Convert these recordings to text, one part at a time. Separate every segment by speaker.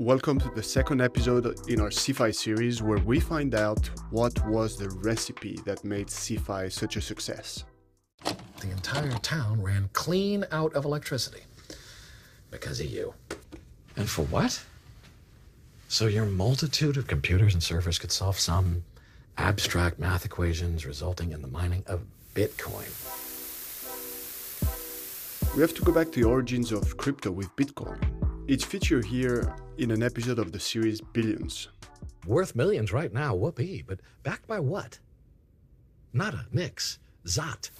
Speaker 1: Welcome to the second episode in our CeFi series where we find out what was the recipe that made CeFi such a success.
Speaker 2: The entire town ran clean out of electricity because of you.
Speaker 3: And for what? So your multitude of computers and servers could solve some abstract math equations resulting in the mining of Bitcoin.
Speaker 1: We have to go back to the origins of crypto with Bitcoin. It's feature here in an episode of the series Billions.
Speaker 3: Worth millions right now, whoopee, but backed by what? Nada, nix, zot.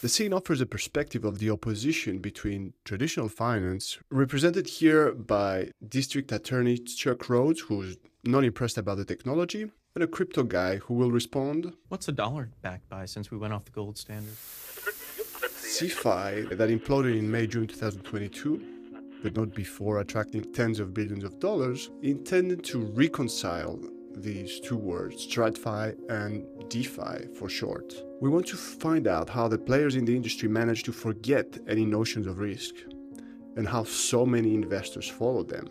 Speaker 1: The scene offers a perspective of the opposition between traditional finance, represented here by District Attorney Chuck Rhodes, who's not impressed about the technology, and a crypto guy who will respond
Speaker 4: What's a dollar backed by since we went off the gold standard?
Speaker 1: CeFi that imploded in May June 2022 but not before attracting tens of billions of dollars, intended to reconcile these two words, TradFi and DeFi for short. We want to find out how the players in the industry managed to forget any notions of risk and how so many investors followed them.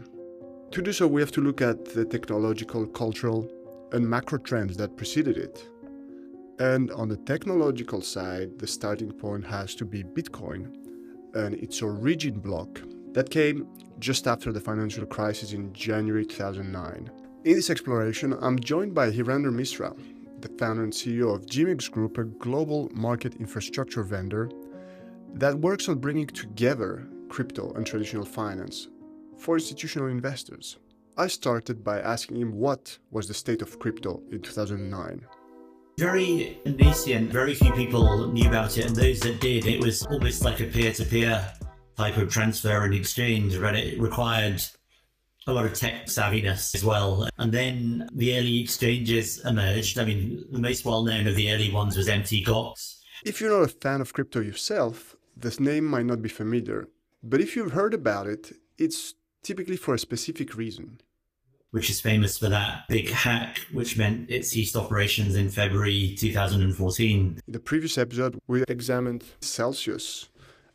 Speaker 1: To do so, we have to look at the technological, cultural, and macro trends that preceded it. And on the technological side, the starting point has to be Bitcoin and its origin block that came just after the financial crisis in January 2009. In this exploration, I'm joined by Hirander Misra, the founder and CEO of GMEX Group, a global market infrastructure vendor that works on bringing together crypto and traditional finance for institutional investors. I started by asking him what was the state of crypto in 2009.
Speaker 5: Very nascent, very few people knew about it, and those that did, it was almost like a peer to peer type of transfer and exchange, but it required a lot of tech savviness as well. And then the early exchanges emerged. I mean, the most well known of the early ones was Mt. Gox.
Speaker 1: If you're not a fan of crypto yourself, this name might not be familiar. But if you've heard about it, it's typically for a specific reason.
Speaker 5: Which is famous for that big hack, which meant it ceased operations in February 2014.
Speaker 1: In the previous episode, we examined Celsius,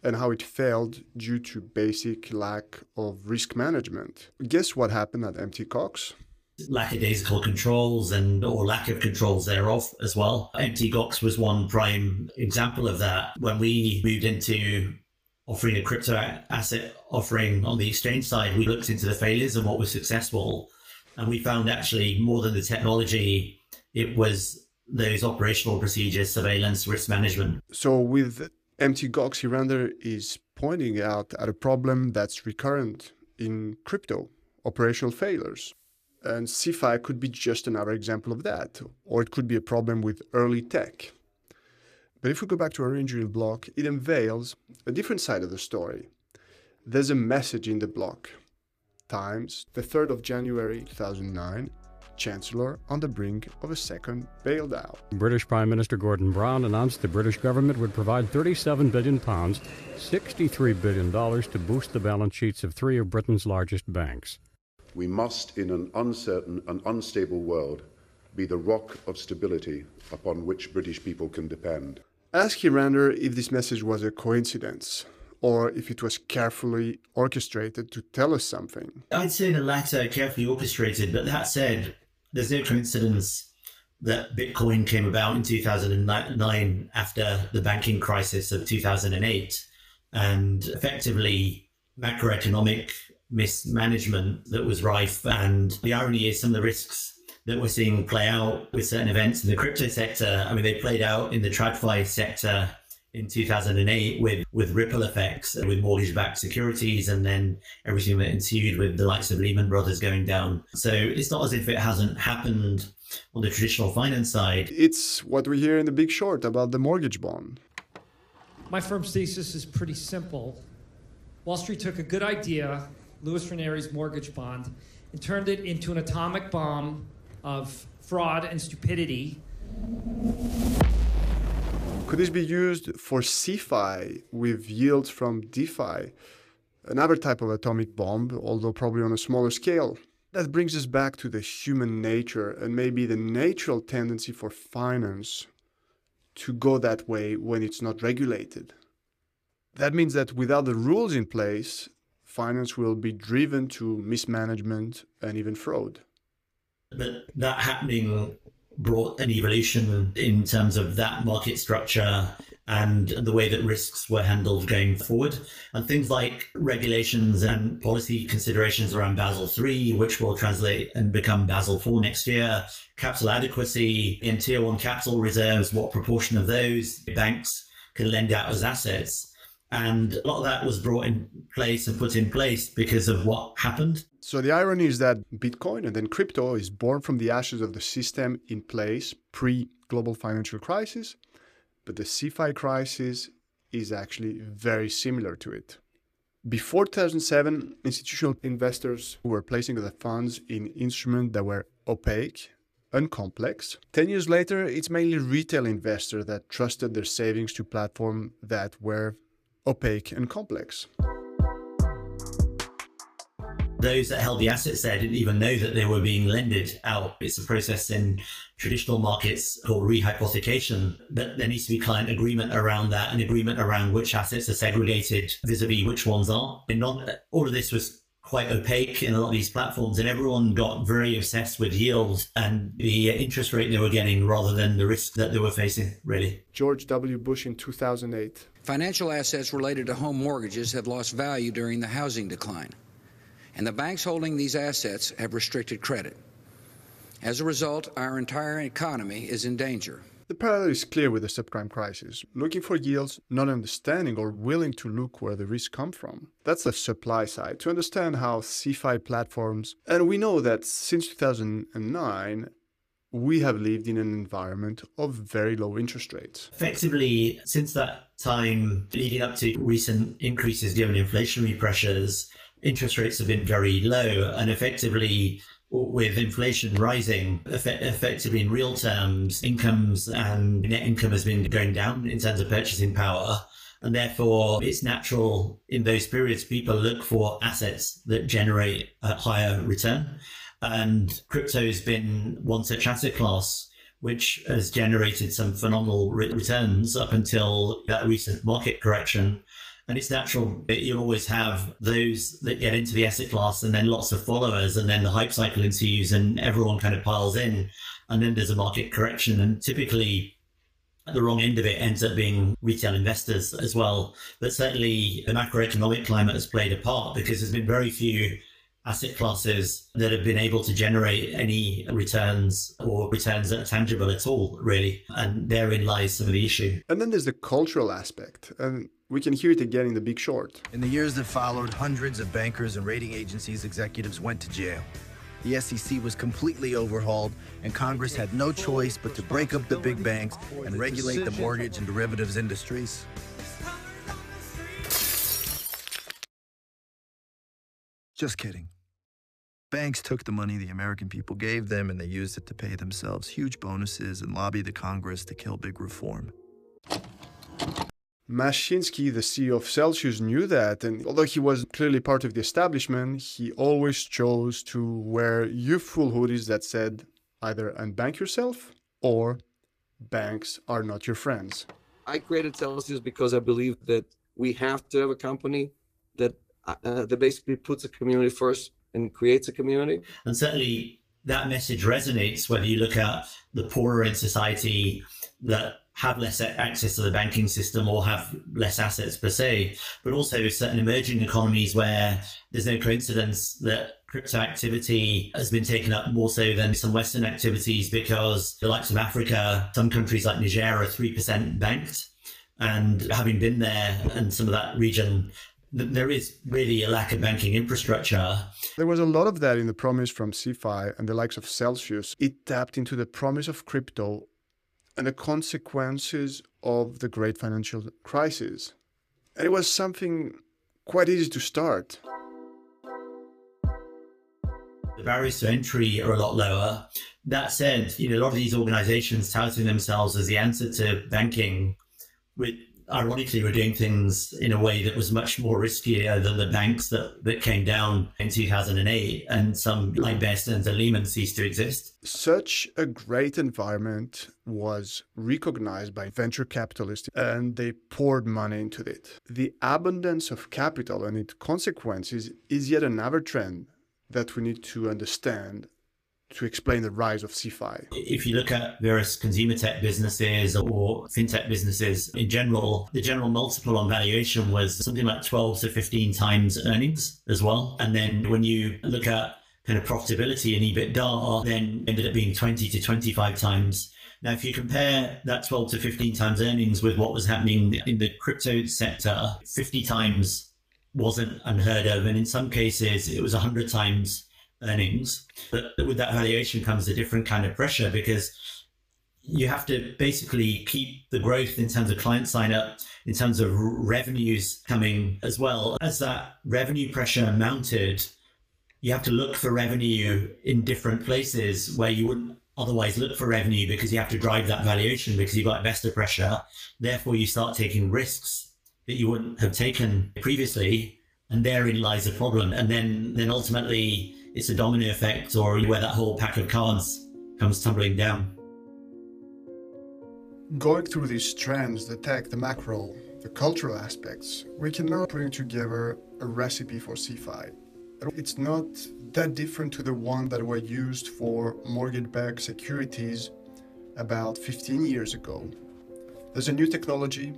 Speaker 1: and how it failed due to basic lack of risk management. Guess what happened at Mt. Gox?
Speaker 5: lackadaisical controls and or lack of controls thereof as well. Mt. Gox was one prime example of that. When we moved into offering a crypto asset offering on the exchange side, we looked into the failures and what was successful. And we found actually more than the technology, it was those operational procedures, surveillance, risk management.
Speaker 1: So with Mt. Gox Hirander is pointing out at a problem that's recurrent in crypto, operational failures. And CFI could be just another example of that, or it could be a problem with early tech. But if we go back to our origin block, it unveils a different side of the story. There's a message in the block. Times, the 3rd of January 2009, Chancellor on the brink of a second bailout.
Speaker 6: British Prime Minister Gordon Brown announced the British government would provide 37 billion pounds, 63 billion dollars to boost the balance sheets of three of Britain's largest banks.
Speaker 7: We must in an uncertain and unstable world be the rock of stability upon which British people can depend.
Speaker 1: Ask Hirander if this message was a coincidence or if it was carefully orchestrated to tell us something.
Speaker 5: I'd say the latter, carefully orchestrated, but that said, there's no coincidence that Bitcoin came about in 2009 after the banking crisis of 2008 and effectively macroeconomic mismanagement that was rife. And the irony is some of the risks that we're seeing play out with certain events in the crypto sector. I mean, they played out in the TradFi sector in 2008 with, with ripple effects uh, with mortgage backed securities and then everything that ensued with the likes of Lehman Brothers going down. So it's not as if it hasn't happened on the traditional finance side.
Speaker 1: It's what we hear in the big short about the mortgage bond.
Speaker 8: My firm's thesis is pretty simple. Wall Street took a good idea, Lewis Ranieri's mortgage bond, and turned it into an atomic bomb of fraud and stupidity.
Speaker 1: Could this be used for CeFi with yields from DeFi? Another type of atomic bomb, although probably on a smaller scale. That brings us back to the human nature and maybe the natural tendency for finance to go that way when it's not regulated. That means that without the rules in place, finance will be driven to mismanagement and even fraud.
Speaker 5: But that happening brought an evolution in terms of that market structure and the way that risks were handled going forward. And things like regulations and policy considerations around Basel III, which will translate and become Basel IV next year, capital adequacy in tier one capital reserves, what proportion of those banks can lend out as assets. And a lot of that was brought in place and put in place because of what happened.
Speaker 1: So the irony is that Bitcoin and then crypto is born from the ashes of the system in place pre global financial crisis but the CeFi crisis is actually very similar to it. Before 2007, institutional investors were placing their funds in instruments that were opaque and complex. 10 years later, it's mainly retail investors that trusted their savings to platforms that were opaque and complex
Speaker 5: those that held the assets there didn't even know that they were being lended out. It's a process in traditional markets called rehypothecation, but there needs to be client agreement around that and agreement around which assets are segregated vis-a-vis which ones are. And all of this was quite opaque in a lot of these platforms, and everyone got very obsessed with yield and the interest rate they were getting rather than the risk that they were facing, really.
Speaker 1: George W. Bush in 2008.
Speaker 9: Financial assets related to home mortgages have lost value during the housing decline and the banks holding these assets have restricted credit. As a result, our entire economy is in danger.
Speaker 1: The parallel is clear with the subprime crisis. Looking for yields, not understanding or willing to look where the risks come from. That's the supply side, to understand how CeFi platforms, and we know that since 2009, we have lived in an environment of very low interest rates.
Speaker 5: Effectively, since that time, leading up to recent increases given inflationary pressures, interest rates have been very low and effectively with inflation rising effect- effectively in real terms incomes and net income has been going down in terms of purchasing power and therefore it's natural in those periods people look for assets that generate a higher return. And crypto has been one such asset class which has generated some phenomenal re- returns up until that recent market correction and it's natural that you'll always have those that get into the asset class and then lots of followers and then the hype cycle ensues and everyone kind of piles in and then there's a market correction and typically at the wrong end of it ends up being retail investors as well. But certainly the macroeconomic climate has played a part because there's been very few asset classes that have been able to generate any returns or returns that are tangible at all, really. And therein lies some of the issue.
Speaker 1: And then there's the cultural aspect. And we can hear it again in The Big Short.
Speaker 10: In the years that followed, hundreds of bankers and rating agencies executives went to jail. The SEC was completely overhauled, and Congress had no choice but to break up the big banks and regulate the mortgage and derivatives industries. Just kidding. Banks took the money the American people gave them and they used it to pay themselves huge bonuses and lobby the Congress to kill big reform.
Speaker 1: Mashinsky, the CEO of Celsius, knew that, and although he was clearly part of the establishment, he always chose to wear youthful hoodies that said either unbank yourself or banks are not your friends.
Speaker 11: I created Celsius because I believe that we have to have a company that uh, that basically puts a community first and creates a community.
Speaker 5: And certainly that message resonates whether you look at the poorer in society that have less access to the banking system or have less assets per se, but also certain emerging economies where there's no coincidence that crypto activity has been taken up more so than some Western activities because the likes of Africa, some countries like Niger are 3% banked. And having been there and some of that region, there is really a lack of banking infrastructure.
Speaker 1: There was a lot of that in the promise from CeFi and the likes of Celsius. It tapped into the promise of crypto and the consequences of the great financial crisis. And it was something quite easy to start.
Speaker 5: The barriers to entry are a lot lower. That said, you know, a lot of these organizations touting themselves as the answer to banking with ironically we were doing things in a way that was much more riskier than the banks that, that came down in 2008 and some like Stearns and Lehman ceased to exist.
Speaker 1: Such a great environment was recognized by venture capitalists and they poured money into it. The abundance of capital and its consequences is yet another trend that we need to understand to explain the rise of CeFi.
Speaker 5: If you look at various consumer tech businesses or fintech businesses in general, the general multiple on valuation was something like 12 to 15 times earnings as well. And then when you look at kind of profitability and EBITDA, then ended up being 20 to 25 times. Now, if you compare that 12 to 15 times earnings with what was happening in the crypto sector, 50 times wasn't unheard of. And in some cases, it was 100 times earnings. But with that valuation comes a different kind of pressure because you have to basically keep the growth in terms of client sign up, in terms of revenues coming as well. As that revenue pressure mounted, you have to look for revenue in different places where you wouldn't otherwise look for revenue because you have to drive that valuation because you've got investor pressure. Therefore, you start taking risks that you wouldn't have taken previously. And therein lies the problem. And then, then ultimately, it's a domino effect or where that whole pack of cards comes tumbling down.
Speaker 1: Going through these trends, the tech, the macro, the cultural aspects, we can now bring together a recipe for CeFi. It's not that different to the one that were used for mortgage-backed securities about 15 years ago. There's a new technology,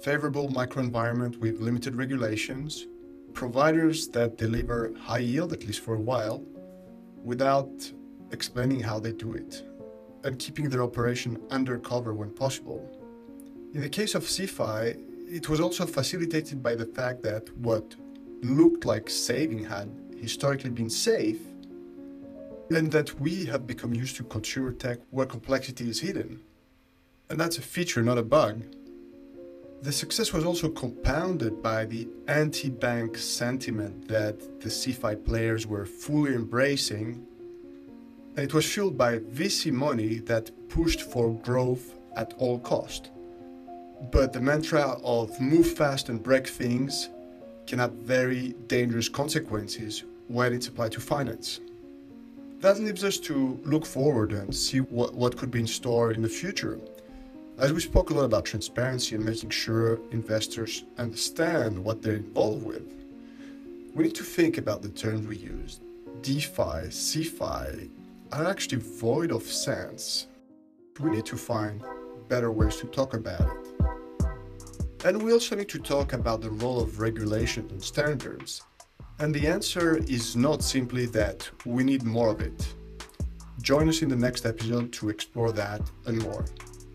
Speaker 1: favorable microenvironment with limited regulations, providers that deliver high yield, at least for a while, without explaining how they do it and keeping their operation undercover when possible. In the case of CeFi, it was also facilitated by the fact that what looked like saving had historically been safe, and that we have become used to consumer tech where complexity is hidden. And that's a feature, not a bug. The success was also compounded by the anti bank sentiment that the CeFi players were fully embracing. And it was fueled by VC money that pushed for growth at all cost. But the mantra of move fast and break things can have very dangerous consequences when it's applied to finance. That leaves us to look forward and see what, what could be in store in the future. As we spoke a lot about transparency and making sure investors understand what they're involved with, we need to think about the terms we use. DeFi, CeFi are actually void of sense. We need to find better ways to talk about it. And we also need to talk about the role of regulation and standards. And the answer is not simply that we need more of it. Join us in the next episode to explore that and more.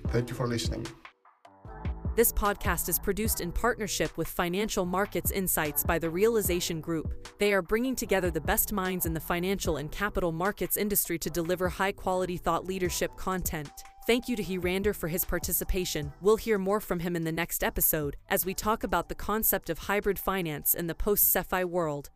Speaker 1: Thank you for listening.
Speaker 12: This podcast is produced in partnership with Financial Markets Insights by the Realization Group. They are bringing together the best minds in the financial and capital markets industry to deliver high quality thought leadership content. Thank you to Hirander for his participation. We'll hear more from him in the next episode as we talk about the concept of hybrid finance in the post CeFi world.